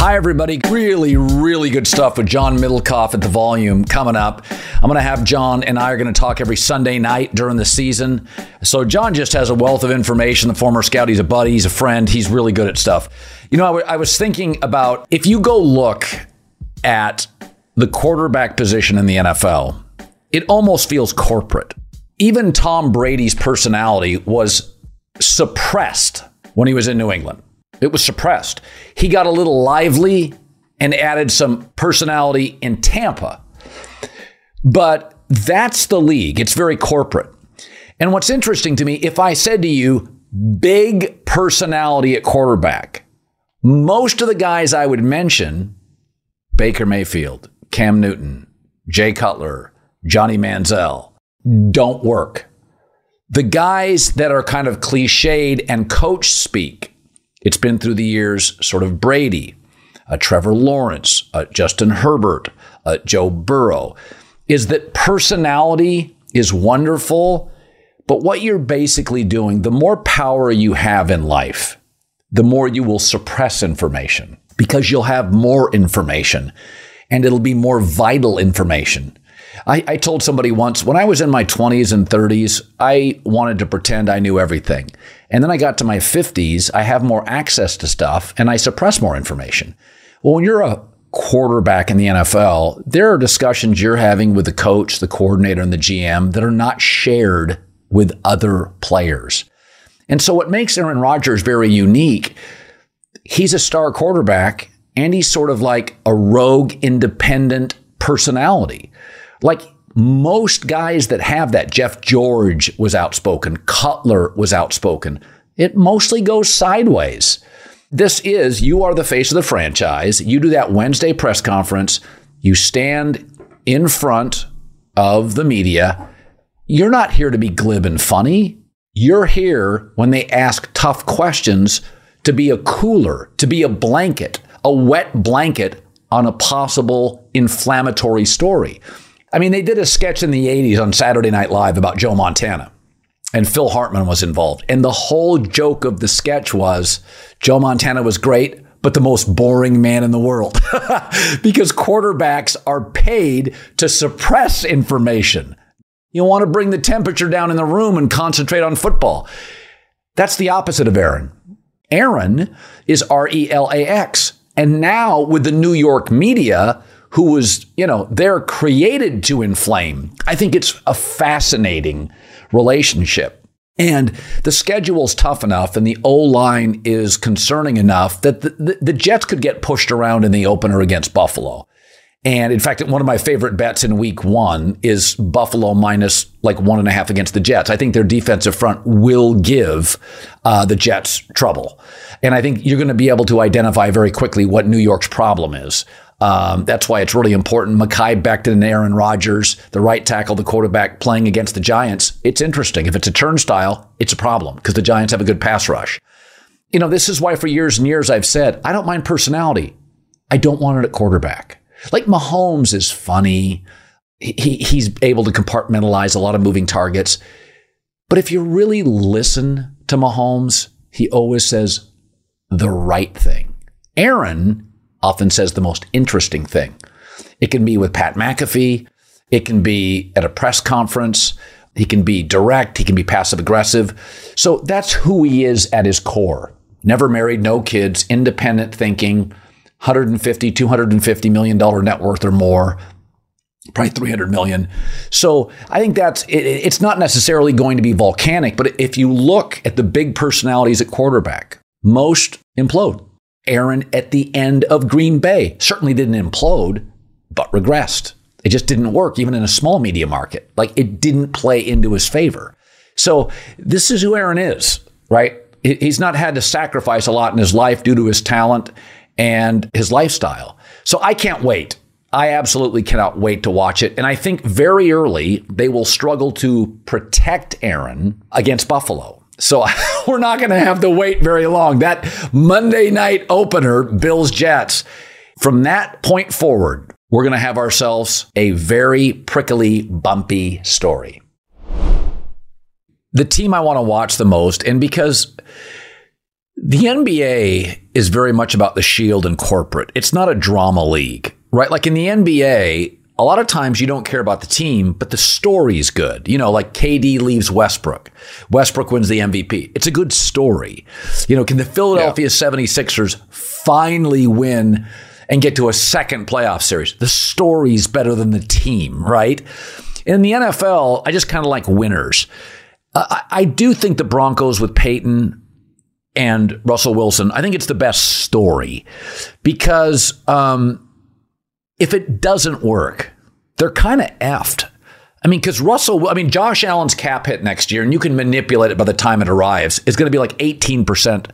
Hi, everybody. Really, really good stuff with John Middlekauff at the volume coming up. I'm going to have John and I are going to talk every Sunday night during the season. So, John just has a wealth of information. The former scout, he's a buddy, he's a friend, he's really good at stuff. You know, I, w- I was thinking about if you go look at the quarterback position in the NFL, it almost feels corporate. Even Tom Brady's personality was suppressed when he was in New England. It was suppressed. He got a little lively and added some personality in Tampa. But that's the league. It's very corporate. And what's interesting to me, if I said to you, big personality at quarterback, most of the guys I would mention, Baker Mayfield, Cam Newton, Jay Cutler, Johnny Manziel, don't work. The guys that are kind of cliched and coach speak, it's been through the years sort of Brady, uh, Trevor Lawrence, uh, Justin Herbert, uh, Joe Burrow, is that personality is wonderful, but what you're basically doing, the more power you have in life, the more you will suppress information because you'll have more information and it'll be more vital information. I, I, told somebody once when I was in my 20s and 30s, I wanted to pretend I knew everything. And then I got to my 50s, I have more access to stuff and I suppress more information. Well, when you're a quarterback in the NFL, there are discussions you're having with the coach, the coordinator, and the GM that are not shared with other players. And so, what makes Aaron Rodgers very unique, he's a star quarterback and he's sort of like a rogue, independent personality. Like most guys that have that, Jeff George was outspoken, Cutler was outspoken. It mostly goes sideways. This is you are the face of the franchise. You do that Wednesday press conference. You stand in front of the media. You're not here to be glib and funny. You're here when they ask tough questions to be a cooler, to be a blanket, a wet blanket on a possible inflammatory story. I mean, they did a sketch in the 80s on Saturday Night Live about Joe Montana, and Phil Hartman was involved. And the whole joke of the sketch was Joe Montana was great, but the most boring man in the world because quarterbacks are paid to suppress information. You want to bring the temperature down in the room and concentrate on football. That's the opposite of Aaron. Aaron is R E L A X. And now with the New York media, who was, you know, they're created to inflame. I think it's a fascinating relationship. And the schedule's tough enough and the O line is concerning enough that the, the, the, Jets could get pushed around in the opener against Buffalo. And in fact, one of my favorite bets in week one is Buffalo minus like one and a half against the Jets. I think their defensive front will give uh, the Jets trouble. And I think you're going to be able to identify very quickly what New York's problem is. Um, that's why it's really important. Mekhi Becton and Aaron Rodgers, the right tackle, the quarterback playing against the Giants. It's interesting. If it's a turnstile, it's a problem because the Giants have a good pass rush. You know, this is why for years and years I've said, I don't mind personality. I don't want it at quarterback. Like Mahomes is funny. He, he's able to compartmentalize a lot of moving targets. But if you really listen to Mahomes, he always says the right thing. Aaron often says the most interesting thing. It can be with Pat McAfee, it can be at a press conference, he can be direct, he can be passive aggressive. So that's who he is at his core. Never married, no kids, independent thinking, 150, 250 million dollar net worth or more, probably 300 million. So I think that's it, it's not necessarily going to be volcanic, but if you look at the big personalities at quarterback, most implode. Aaron at the end of Green Bay certainly didn't implode, but regressed. It just didn't work, even in a small media market. Like it didn't play into his favor. So this is who Aaron is, right? He's not had to sacrifice a lot in his life due to his talent and his lifestyle. So I can't wait. I absolutely cannot wait to watch it. And I think very early they will struggle to protect Aaron against Buffalo. So we're not going to have to wait very long. That Monday night opener, Bills Jets, from that point forward, we're going to have ourselves a very prickly, bumpy story. The team I want to watch the most, and because the NBA is very much about the shield and corporate, it's not a drama league right? Like in the NBA, a lot of times you don't care about the team, but the story's good. You know, like KD leaves Westbrook. Westbrook wins the MVP. It's a good story. You know, can the Philadelphia yeah. 76ers finally win and get to a second playoff series? The story's better than the team, right? In the NFL, I just kind of like winners. I, I do think the Broncos with Payton and Russell Wilson, I think it's the best story because um, if it doesn't work, they're kind of effed. I mean, because Russell, I mean, Josh Allen's cap hit next year, and you can manipulate it by the time it arrives, is going to be like 18%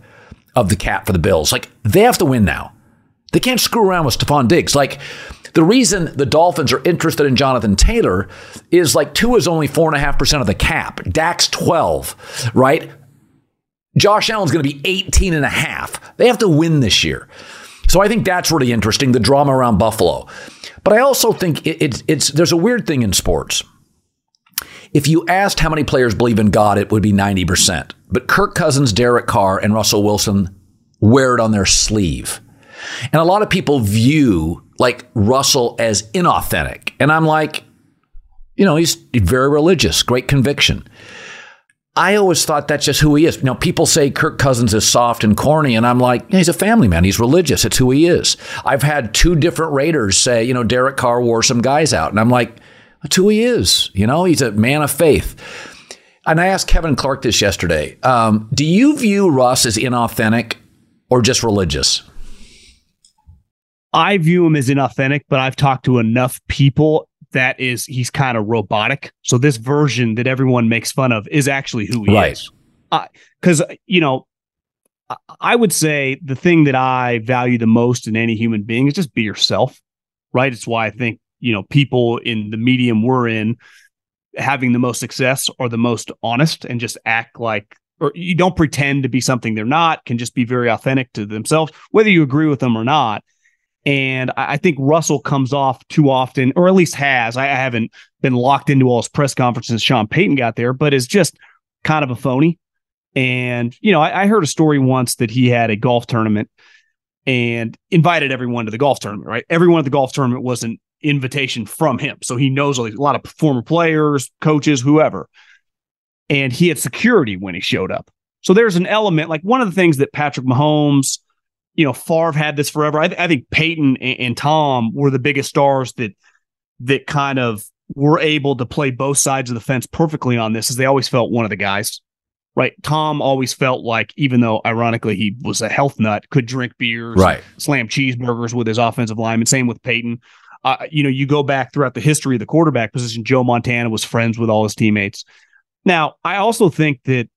of the cap for the Bills. Like, they have to win now. They can't screw around with Stefon Diggs. Like, the reason the Dolphins are interested in Jonathan Taylor is like two is only 4.5% of the cap. Dak's 12, right? Josh Allen's going to be 18 and a half. They have to win this year. So I think that's really interesting, the drama around Buffalo. But I also think it, it, it's there's a weird thing in sports. If you asked how many players believe in God, it would be 90%. But Kirk Cousins, Derek Carr, and Russell Wilson wear it on their sleeve. And a lot of people view like Russell as inauthentic. And I'm like, you know, he's very religious, great conviction. I always thought that's just who he is. Now, people say Kirk Cousins is soft and corny, and I'm like, he's a family man. He's religious. It's who he is. I've had two different Raiders say, you know, Derek Carr wore some guys out, and I'm like, that's who he is. You know, he's a man of faith. And I asked Kevin Clark this yesterday. Um, do you view Russ as inauthentic or just religious? I view him as inauthentic, but I've talked to enough people that is he's kind of robotic. So this version that everyone makes fun of is actually who he right. is. Because uh, you know, I would say the thing that I value the most in any human being is just be yourself. Right. It's why I think you know people in the medium we're in having the most success are the most honest and just act like or you don't pretend to be something they're not can just be very authentic to themselves whether you agree with them or not and I think Russell comes off too often, or at least has. I haven't been locked into all his press conferences. Sean Payton got there, but is just kind of a phony. And, you know, I, I heard a story once that he had a golf tournament and invited everyone to the golf tournament, right? Everyone at the golf tournament was an invitation from him. So he knows a lot of former players, coaches, whoever. And he had security when he showed up. So there's an element like one of the things that Patrick Mahomes, you know, Favre had this forever. I, th- I think Peyton and, and, Tom were the biggest stars that that kind of were able to play both sides of the fence perfectly on this, as they always felt one of the guys. Right. Tom always felt like, even though ironically he was a health nut, could drink beers, right. slam cheeseburgers with his offensive lineman. Same with Peyton. Uh, you know, you go back throughout the history of the quarterback position, Joe Montana was friends with all his teammates. Now, I also think that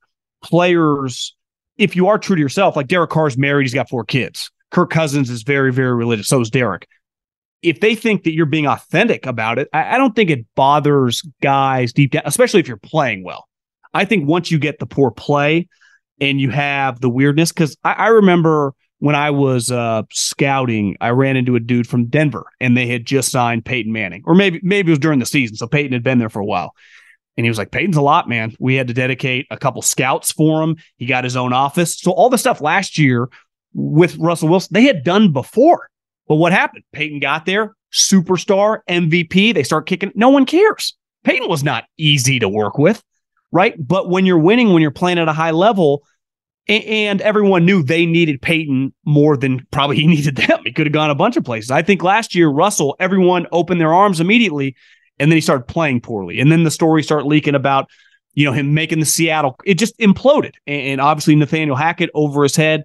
players if you are true to yourself, like Derek Carr's married, he's got four kids. Kirk Cousins is very, very religious. So is Derek. If they think that you're being authentic about it, I, I don't think it bothers guys deep down, especially if you're playing well. I think once you get the poor play and you have the weirdness, because I, I, remember when I was uh, scouting, I ran into a dude from Denver and they had just signed Peyton Manning, or maybe maybe it was during the season, so Peyton had been there for a while. And he was like, Peyton's a lot, man. We had to dedicate a couple scouts for him. He got his own office. So all the stuff last year with Russell Wilson, they had done before. But what happened? Peyton got there, superstar, MVP. They start kicking. No one cares. Peyton was not easy to work with, right? But when you're winning, when you're playing at a high level, and everyone knew they needed Peyton more than probably he needed them. He could have gone a bunch of places. I think last year, Russell, everyone opened their arms immediately and then he started playing poorly. And then the story started leaking about, you know, him making the Seattle. It just imploded. And obviously Nathaniel Hackett over his head.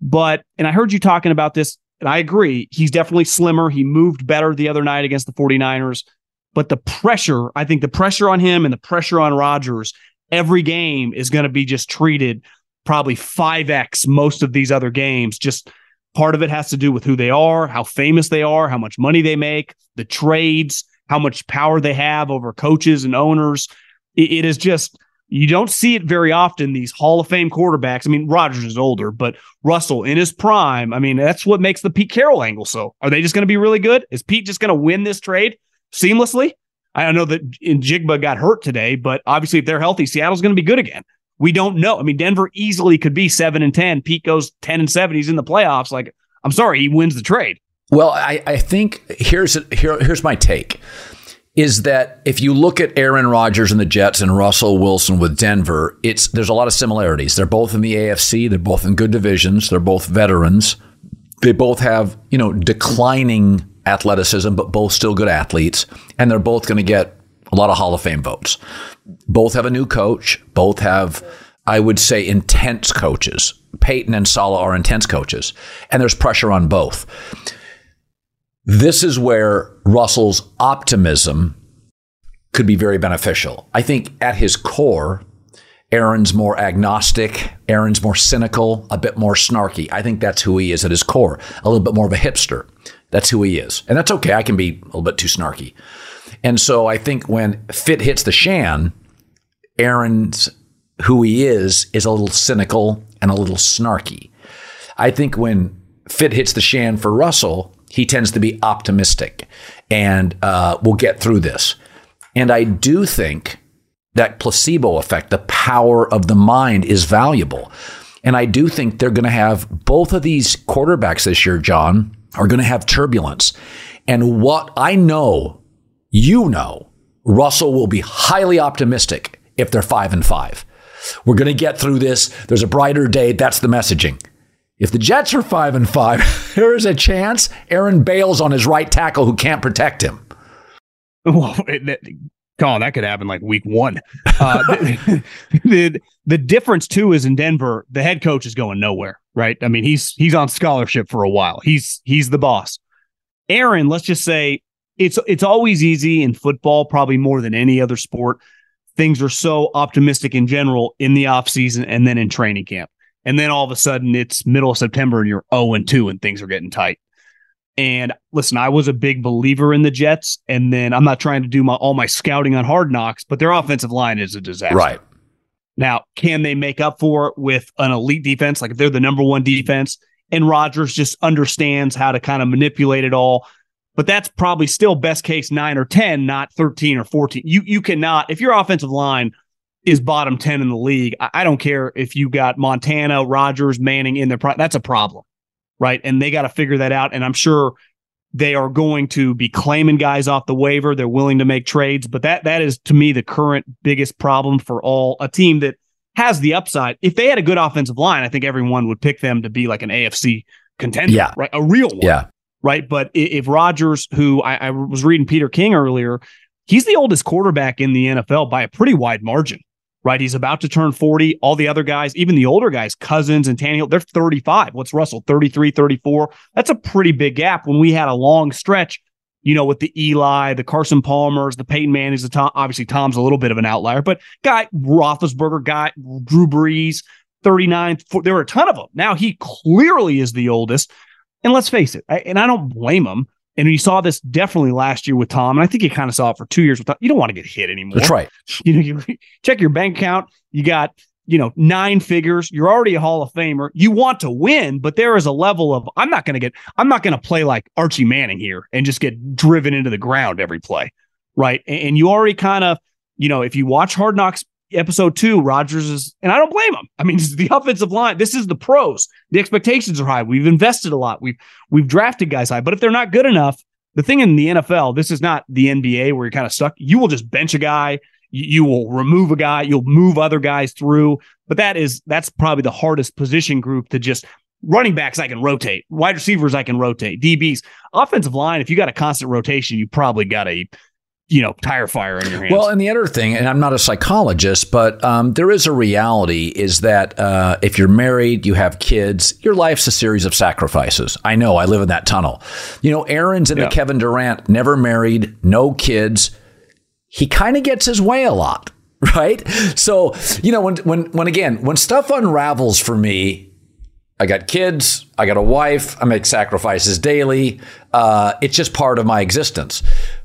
But and I heard you talking about this, and I agree. He's definitely slimmer. He moved better the other night against the 49ers. But the pressure, I think the pressure on him and the pressure on Rodgers, every game is going to be just treated probably 5x most of these other games. Just Part of it has to do with who they are, how famous they are, how much money they make, the trades, how much power they have over coaches and owners. it, it is just you don't see it very often. These Hall of Fame quarterbacks. I mean, Rodgers is older, but Russell in his prime. I mean, that's what makes the Pete Carroll angle. So, are they just going to be really good? Is Pete just going to win this trade seamlessly? I know that Njigba got hurt today, but obviously, if they're healthy, Seattle's going to be good again. We don't know. I mean, Denver easily could be seven and ten. Pete goes ten and seven. He's in the playoffs. Like, I'm sorry, he wins the trade. Well, I, I think here's here, here's my take is that if you look at Aaron Rodgers and the Jets and Russell Wilson with Denver, it's there's a lot of similarities. They're both in the AFC. They're both in good divisions. They're both veterans. They both have you know declining athleticism, but both still good athletes, and they're both going to get a lot of Hall of Fame votes. Both have a new coach. Both have, I would say, intense coaches. Payton and Saleh are intense coaches, and there's pressure on both. This is where Russell's optimism could be very beneficial. I think at his core, Aaron's more agnostic, Aaron's more cynical, a bit more snarky. I think that's who he is at his core, a little bit more of a hipster. That's who he is. And that's okay. I can be a little bit too snarky. And so I think when fit hits the shan, Aaron's who he is is a little cynical and a little snarky. I think when fit hits the shan for Russell, he tends to be optimistic and uh, we'll get through this. And I do think that placebo effect, the power of the mind, is valuable. And I do think they're going to have both of these quarterbacks this year, John, are going to have turbulence. And what I know, you know, Russell will be highly optimistic if they're five and five. We're going to get through this. There's a brighter day. That's the messaging. If the Jets are five and five, there is a chance Aaron bails on his right tackle who can't protect him. Well, it, Colin, that could happen like week one. Uh, the, the, the difference too is in Denver, the head coach is going nowhere, right? I mean, he's he's on scholarship for a while. He's he's the boss. Aaron, let's just say it's it's always easy in football, probably more than any other sport. Things are so optimistic in general in the offseason and then in training camp. And then all of a sudden it's middle of September and you're 0 and 2 and things are getting tight. And listen, I was a big believer in the Jets. And then I'm not trying to do my all my scouting on hard knocks, but their offensive line is a disaster. Right. Now, can they make up for it with an elite defense? Like if they're the number one defense and Rodgers just understands how to kind of manipulate it all. But that's probably still best case nine or 10, not 13 or 14. You you cannot, if your offensive line is bottom 10 in the league, I, I don't care if you got Montana, Rodgers, Manning in their pro- that's a problem right? And they got to figure that out. And I'm sure they are going to be claiming guys off the waiver. They're willing to make trades, but that that is to me the current biggest problem for all a team that has the upside. If they had a good offensive line, I think everyone would pick them to be like an AFC contender, yeah. right? A real one, yeah, right. But if Rodgers, who I, I was reading Peter King earlier, he's the oldest quarterback in the NFL by a pretty wide margin right? He's about to turn 40. All the other guys, even the older guys, Cousins and Tannehill, they're 35. What's Russell, 33, 34? That's a pretty big gap when we had a long stretch, you know, with the Eli, the Carson Palmers, the Peyton Manning's, the Tom. Obviously, Tom's a little bit of an outlier, but guy, Roethlisberger, guy, Drew Brees, 39. There were a ton of them. Now he clearly is the oldest. And let's face it, I, and I don't blame him. And you saw this definitely last year with Tom, and I think you kind of saw it for two years with Tom. You don't want to get hit anymore. That's right. You know, you check your bank account. You got you know nine figures. You're already a Hall of Famer. You want to win, but there is a level of I'm not going to get. I'm not going to play like Archie Manning here and just get driven into the ground every play, right? And, and you already kind of you know if you watch Hard Knocks episode two, Rodgers is, and I don't blame him. I mean, the offensive line. This is the pros. The expectations are high. We've invested a lot. We've we've drafted guys high, but if they're not good enough, the thing in the NFL, this is not the NBA where you're kind of stuck. You will just bench a guy. You will remove a guy. You'll move other guys through. But that is that's probably the hardest position group to just running backs. I can rotate. Wide receivers I can rotate. DBs, offensive line. If you got a constant rotation, you probably got a you know, tire fire in your hands. Well, and the other thing, and I'm not a psychologist, but um, there is a reality is that uh, if you're married, you have kids, your life's a series of sacrifices. I know, I live in that tunnel. You know, Aaron's into yeah. Kevin Durant, never married, no kids. He kind of gets his way a lot, right? So, you know, when when when again, when stuff unravels for me, I got kids, I got a wife, I make sacrifices daily. Uh, it's just part of my existence.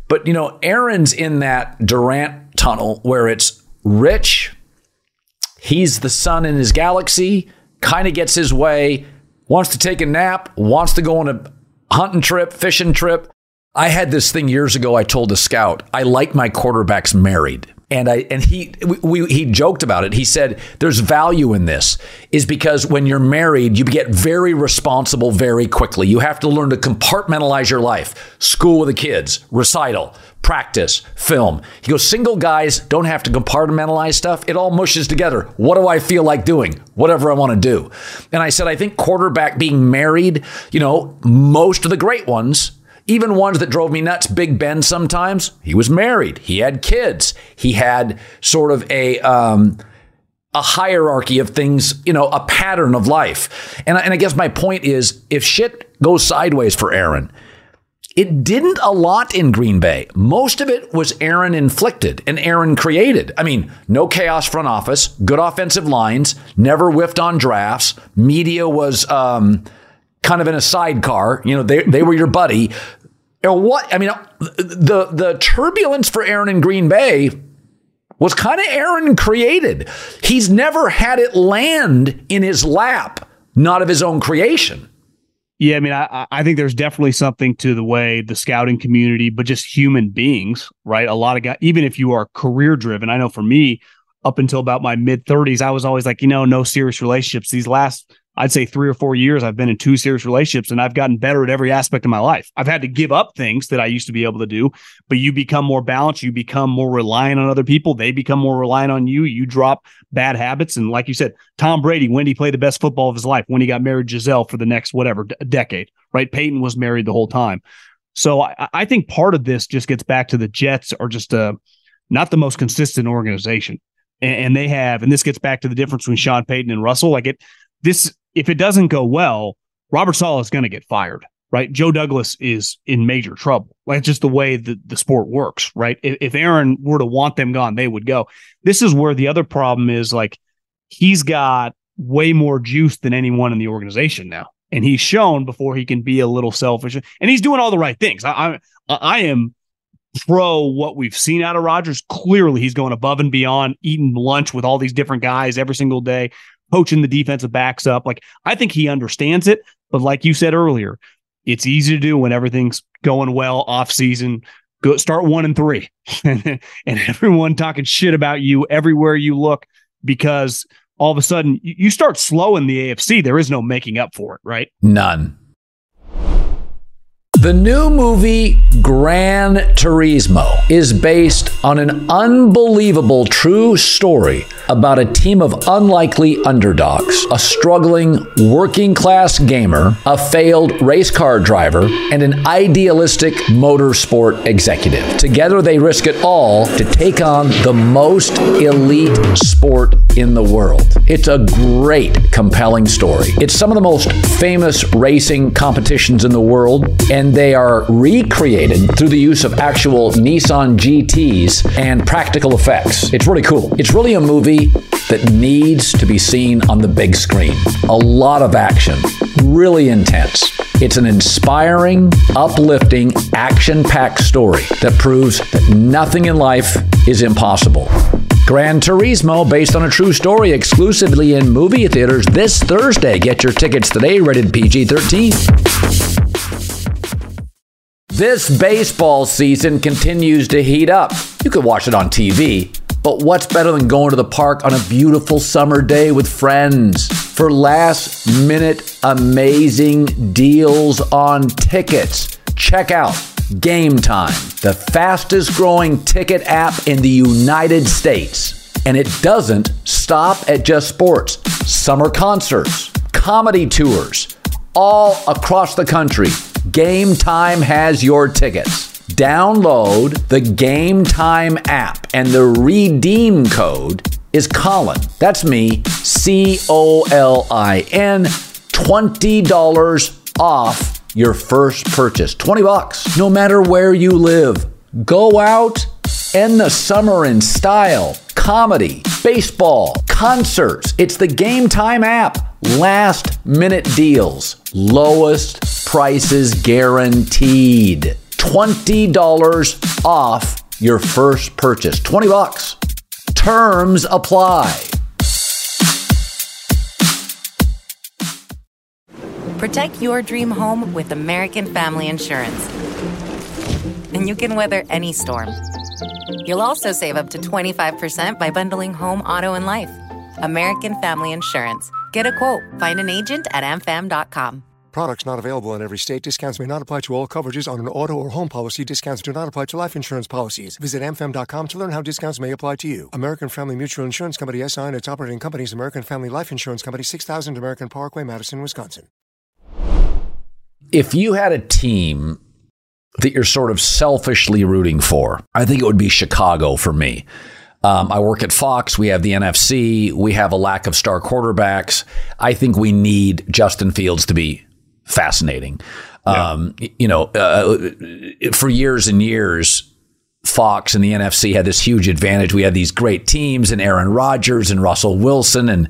But, you know, Aaron's in that Durant tunnel where it's rich, he's the sun in his galaxy, kind of gets his way, wants to take a nap, wants to go on a hunting trip, fishing trip. I had this thing years ago. I told a scout, I like my quarterbacks married and I and he we, he joked about it. He said there's value in this is because when you're married, you get very responsible very quickly. You have to learn to compartmentalize your life. School with the kids, recital, practice, film. He goes, single guys don't have to compartmentalize stuff. It all mushes together. What do I feel like doing? Whatever I want to do. And I said, I think quarterback being married, you know, most of the great ones even ones that drove me nuts, Big Ben sometimes, he was married. He had kids. He had sort of a um, a hierarchy of things, you know, a pattern of life. And, and I guess my point is if shit goes sideways for Aaron, it didn't a lot in Green Bay. Most of it was Aaron inflicted and Aaron created. I mean, no chaos front office, good offensive lines, never whiffed on drafts. Media was um, kind of in a sidecar. You know, they, they were your buddy what I mean, the the turbulence for Aaron in Green Bay was kind of Aaron created. He's never had it land in his lap, not of his own creation. Yeah, I mean, I, I think there's definitely something to the way the scouting community, but just human beings, right? A lot of guys, even if you are career driven, I know for me, up until about my mid 30s, I was always like, you know, no serious relationships. These last I'd say three or four years, I've been in two serious relationships and I've gotten better at every aspect of my life. I've had to give up things that I used to be able to do, but you become more balanced. You become more reliant on other people. They become more reliant on you. You drop bad habits. And like you said, Tom Brady, when he played the best football of his life, when he got married Gisele for the next whatever d- decade, right? Peyton was married the whole time. So I, I think part of this just gets back to the Jets are just a, not the most consistent organization. And, and they have, and this gets back to the difference between Sean Payton and Russell. Like it, this if it doesn't go well, Robert Saleh is going to get fired, right? Joe Douglas is in major trouble. Like just the way the, the sport works, right? If, if Aaron were to want them gone, they would go. This is where the other problem is like he's got way more juice than anyone in the organization now. And he's shown before he can be a little selfish and he's doing all the right things. I, I, I am pro what we've seen out of Rodgers. Clearly, he's going above and beyond, eating lunch with all these different guys every single day, coaching the defensive backs up. Like I think he understands it, but like you said earlier, it's easy to do when everything's going well off season. Go start one and three, and everyone talking shit about you everywhere you look because all of a sudden you start slowing the AFC. There is no making up for it, right? None. The new movie Gran Turismo is based on an unbelievable true story about a team of unlikely underdogs, a struggling working class gamer, a failed race car driver, and an idealistic motorsport executive. Together they risk it all to take on the most elite sport in the world. It's a great, compelling story. It's some of the most famous racing competitions in the world, and they are recreated through the use of actual Nissan GTs and practical effects. It's really cool. It's really a movie that needs to be seen on the big screen. A lot of action, really intense. It's an inspiring, uplifting, action packed story that proves that nothing in life is impossible. Gran Turismo, based on a true story, exclusively in movie theaters this Thursday. Get your tickets today, rated PG 13. This baseball season continues to heat up. You could watch it on TV, but what's better than going to the park on a beautiful summer day with friends? For last minute amazing deals on tickets, check out Game Time, the fastest growing ticket app in the United States. And it doesn't stop at just sports, summer concerts, comedy tours, all across the country Game Time has your tickets. Download the Game Time app, and the redeem code is Colin. That's me, C O L I N, $20 off your first purchase. 20 bucks, no matter where you live. Go out, end the summer in style. Comedy, baseball, concerts. It's the Game Time app Last minute deals, lowest prices guaranteed. $20 off your first purchase. 20 bucks. Terms apply. Protect your dream home with American Family Insurance. And you can weather any storm. You'll also save up to 25% by bundling home, auto, and life. American Family Insurance. Get a quote. Find an agent at amfam.com. Products not available in every state. Discounts may not apply to all coverages on an auto or home policy. Discounts do not apply to life insurance policies. Visit amfam.com to learn how discounts may apply to you. American Family Mutual Insurance Company SI and its operating companies American Family Life Insurance Company 6000 American Parkway, Madison, Wisconsin. If you had a team that you're sort of selfishly rooting for, I think it would be Chicago for me. Um, I work at Fox. We have the NFC. We have a lack of star quarterbacks. I think we need Justin Fields to be fascinating. Yeah. Um, you know, uh, for years and years, Fox and the NFC had this huge advantage. We had these great teams and Aaron Rodgers and Russell Wilson. And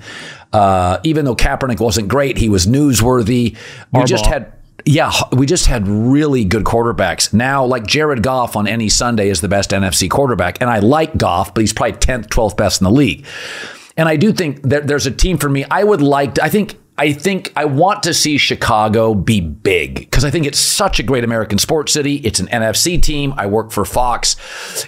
uh, even though Kaepernick wasn't great, he was newsworthy. We just had yeah, we just had really good quarterbacks. Now, like Jared Goff on any Sunday is the best NFC quarterback. And I like Goff, but he's probably 10th, 12th best in the league. And I do think that there's a team for me. I would like to, I think I think I want to see Chicago be big because I think it's such a great American sports city. It's an NFC team. I work for Fox.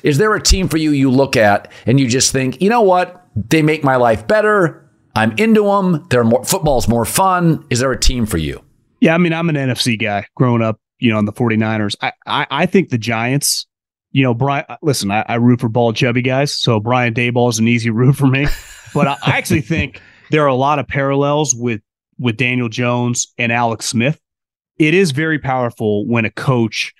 Is there a team for you you look at and you just think, you know what? They make my life better. I'm into them. They're more football's more fun. Is there a team for you? Yeah, I mean, I'm an NFC guy growing up, you know, on the 49ers. I, I, I think the Giants, you know, Brian, uh, listen, I, I root for ball chubby guys. So Brian Daboll is an easy root for me. but I, I actually think there are a lot of parallels with, with Daniel Jones and Alex Smith. It is very powerful when a coach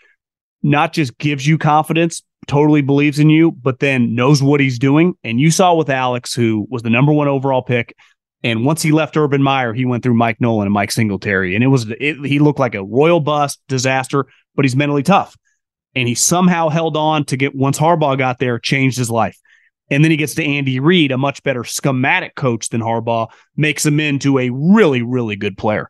not just gives you confidence, totally believes in you, but then knows what he's doing. And you saw with Alex, who was the number one overall pick, and once he left Urban Meyer, he went through Mike Nolan and Mike Singletary, and it was it, he looked like a royal bust disaster, but he's mentally tough, and he somehow held on to get once Harbaugh got there, changed his life, and then he gets to Andy Reid, a much better schematic coach than Harbaugh, makes him into a really really good player.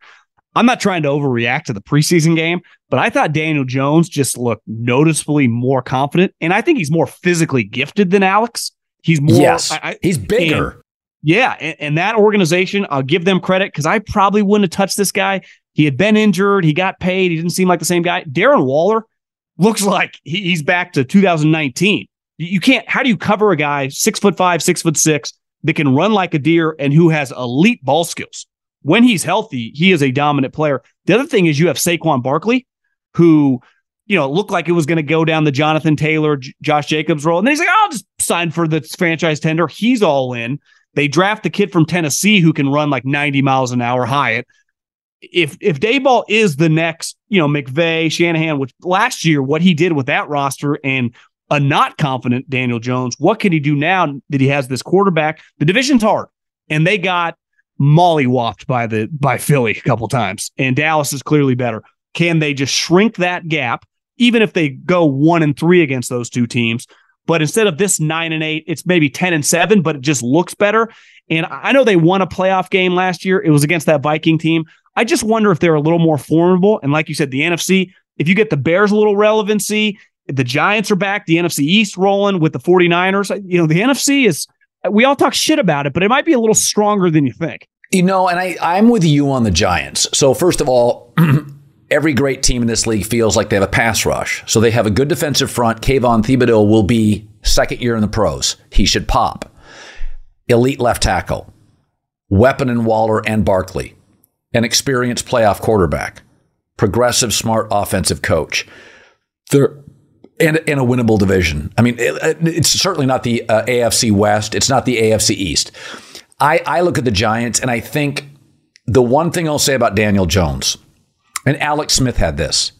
I'm not trying to overreact to the preseason game, but I thought Daniel Jones just looked noticeably more confident, and I think he's more physically gifted than Alex. He's more. Yes, I, he's bigger. Yeah, and, and that organization, I'll give them credit because I probably wouldn't have touched this guy. He had been injured. He got paid. He didn't seem like the same guy. Darren Waller looks like he, he's back to 2019. You can't. How do you cover a guy six foot five, six foot six that can run like a deer and who has elite ball skills? When he's healthy, he is a dominant player. The other thing is you have Saquon Barkley, who you know looked like it was going to go down the Jonathan Taylor, J- Josh Jacobs role, and then he's like, "I'll just sign for the franchise tender." He's all in. They draft the kid from Tennessee who can run like 90 miles an hour, Hyatt. If if Daboll is the next, you know, McVay, Shanahan, which last year what he did with that roster and a not confident Daniel Jones, what can he do now that he has this quarterback? The division's hard, and they got mollywopped by the by Philly a couple times, and Dallas is clearly better. Can they just shrink that gap, even if they go one and three against those two teams? But instead of this nine and eight, it's maybe 10 and seven, but it just looks better. And I know they won a playoff game last year. It was against that Viking team. I just wonder if they're a little more formidable. And like you said, the NFC, if you get the Bears a little relevancy, the Giants are back, the NFC East rolling with the 49ers. You know, the NFC is, we all talk shit about it, but it might be a little stronger than you think. You know, and I, I'm with you on the Giants. So, first of all, every great team in this league feels like they have a pass rush. So they have a good defensive front. Kayvon Thibodeaux will be second year in the pros. He should pop. Elite left tackle, weapon in Waller and Barkley, an experienced playoff quarterback, progressive, smart offensive coach. They're and, and a winnable division. I mean, it, it's certainly not the uh, AFC West. It's not the AFC East. I, I look at the Giants and I think the one thing I'll say about Daniel Jones – and Alex Smith had this.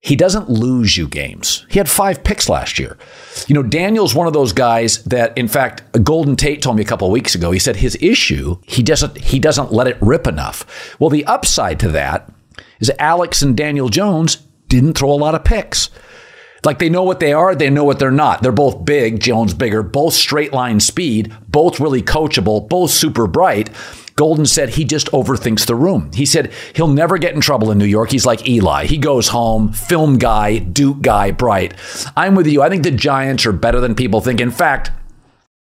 He doesn't lose you games. He had five picks last year. You know, Daniel's one of those guys that, in fact, Golden Tate told me a couple weeks ago. He said his issue he doesn't he doesn't let it rip enough. Well, the upside to that is Alex and Daniel Jones didn't throw a lot of picks. Like they know what they are, they know what they're not. They're both big, Jones bigger, both straight line speed, both really coachable, both super bright. Golden said he just overthinks the room. He said he'll never get in trouble in New York. He's like Eli. He goes home, film guy, Duke guy, bright. I'm with you. I think the Giants are better than people think. In fact,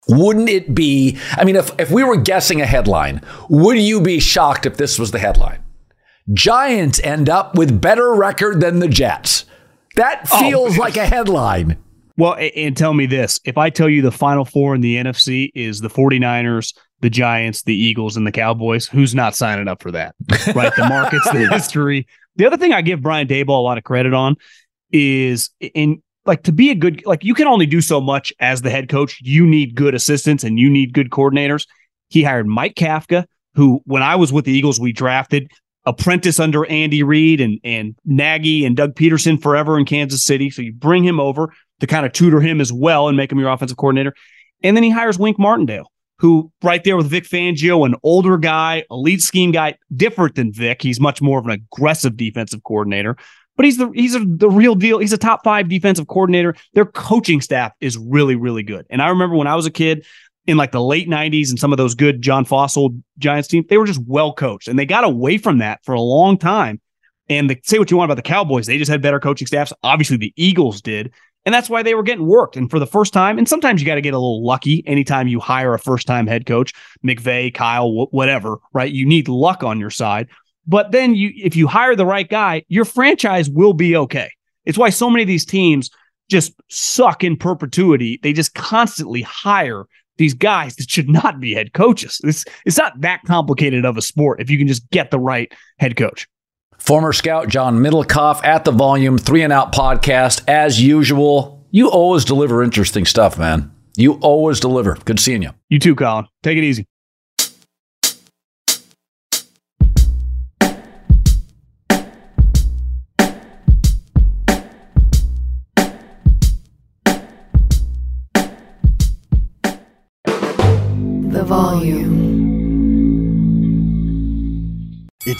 wouldn't it be? I mean, if, if we were guessing a headline, would you be shocked if this was the headline? Giants end up with better record than the Jets. That oh, feels oh. like a headline. Well, and tell me this if I tell you the final four in the NFC is the 49ers, the Giants, the Eagles, and the Cowboys, who's not signing up for that? Right? The markets, the history. The other thing I give Brian Daboll a lot of credit on is in like to be a good like you can only do so much as the head coach. You need good assistants and you need good coordinators. He hired Mike Kafka, who when I was with the Eagles, we drafted apprentice under Andy Reid and and Nagy and Doug Pederson forever in Kansas City. So you bring him over to kind of tutor him as well and make him your offensive coordinator. And then he hires Wink Martindale, who right there with Vic Fangio, an older guy, elite scheme guy, different than Vic. He's much more of an aggressive defensive coordinator. But he's the he's a, the real deal. He's a top five defensive coordinator. Their coaching staff is really really good. And I remember when I was a kid, in like the late 90s and some of those good John Fassel Giants teams, they were just well coached and they got away from that for a long time. And the, say what you want about the Cowboys, they just had better coaching staffs. Obviously, the Eagles did. And that's why they were getting worked. And for the first time, and sometimes you got to get a little lucky anytime you hire a first time head coach, McVay, Kyle, whatever, right? You need luck on your side. But then you, if you hire the right guy, your franchise will be okay. It's why so many of these teams just suck in perpetuity. They just constantly hire these guys that should not be head coaches. It's it's not that complicated of a sport if you can just get the right head coach. Former scout John Middlekauff at the Volume Three and Out podcast. As usual, you always deliver interesting stuff, man. You always deliver. Good seeing you. You too, Colin. Take it easy.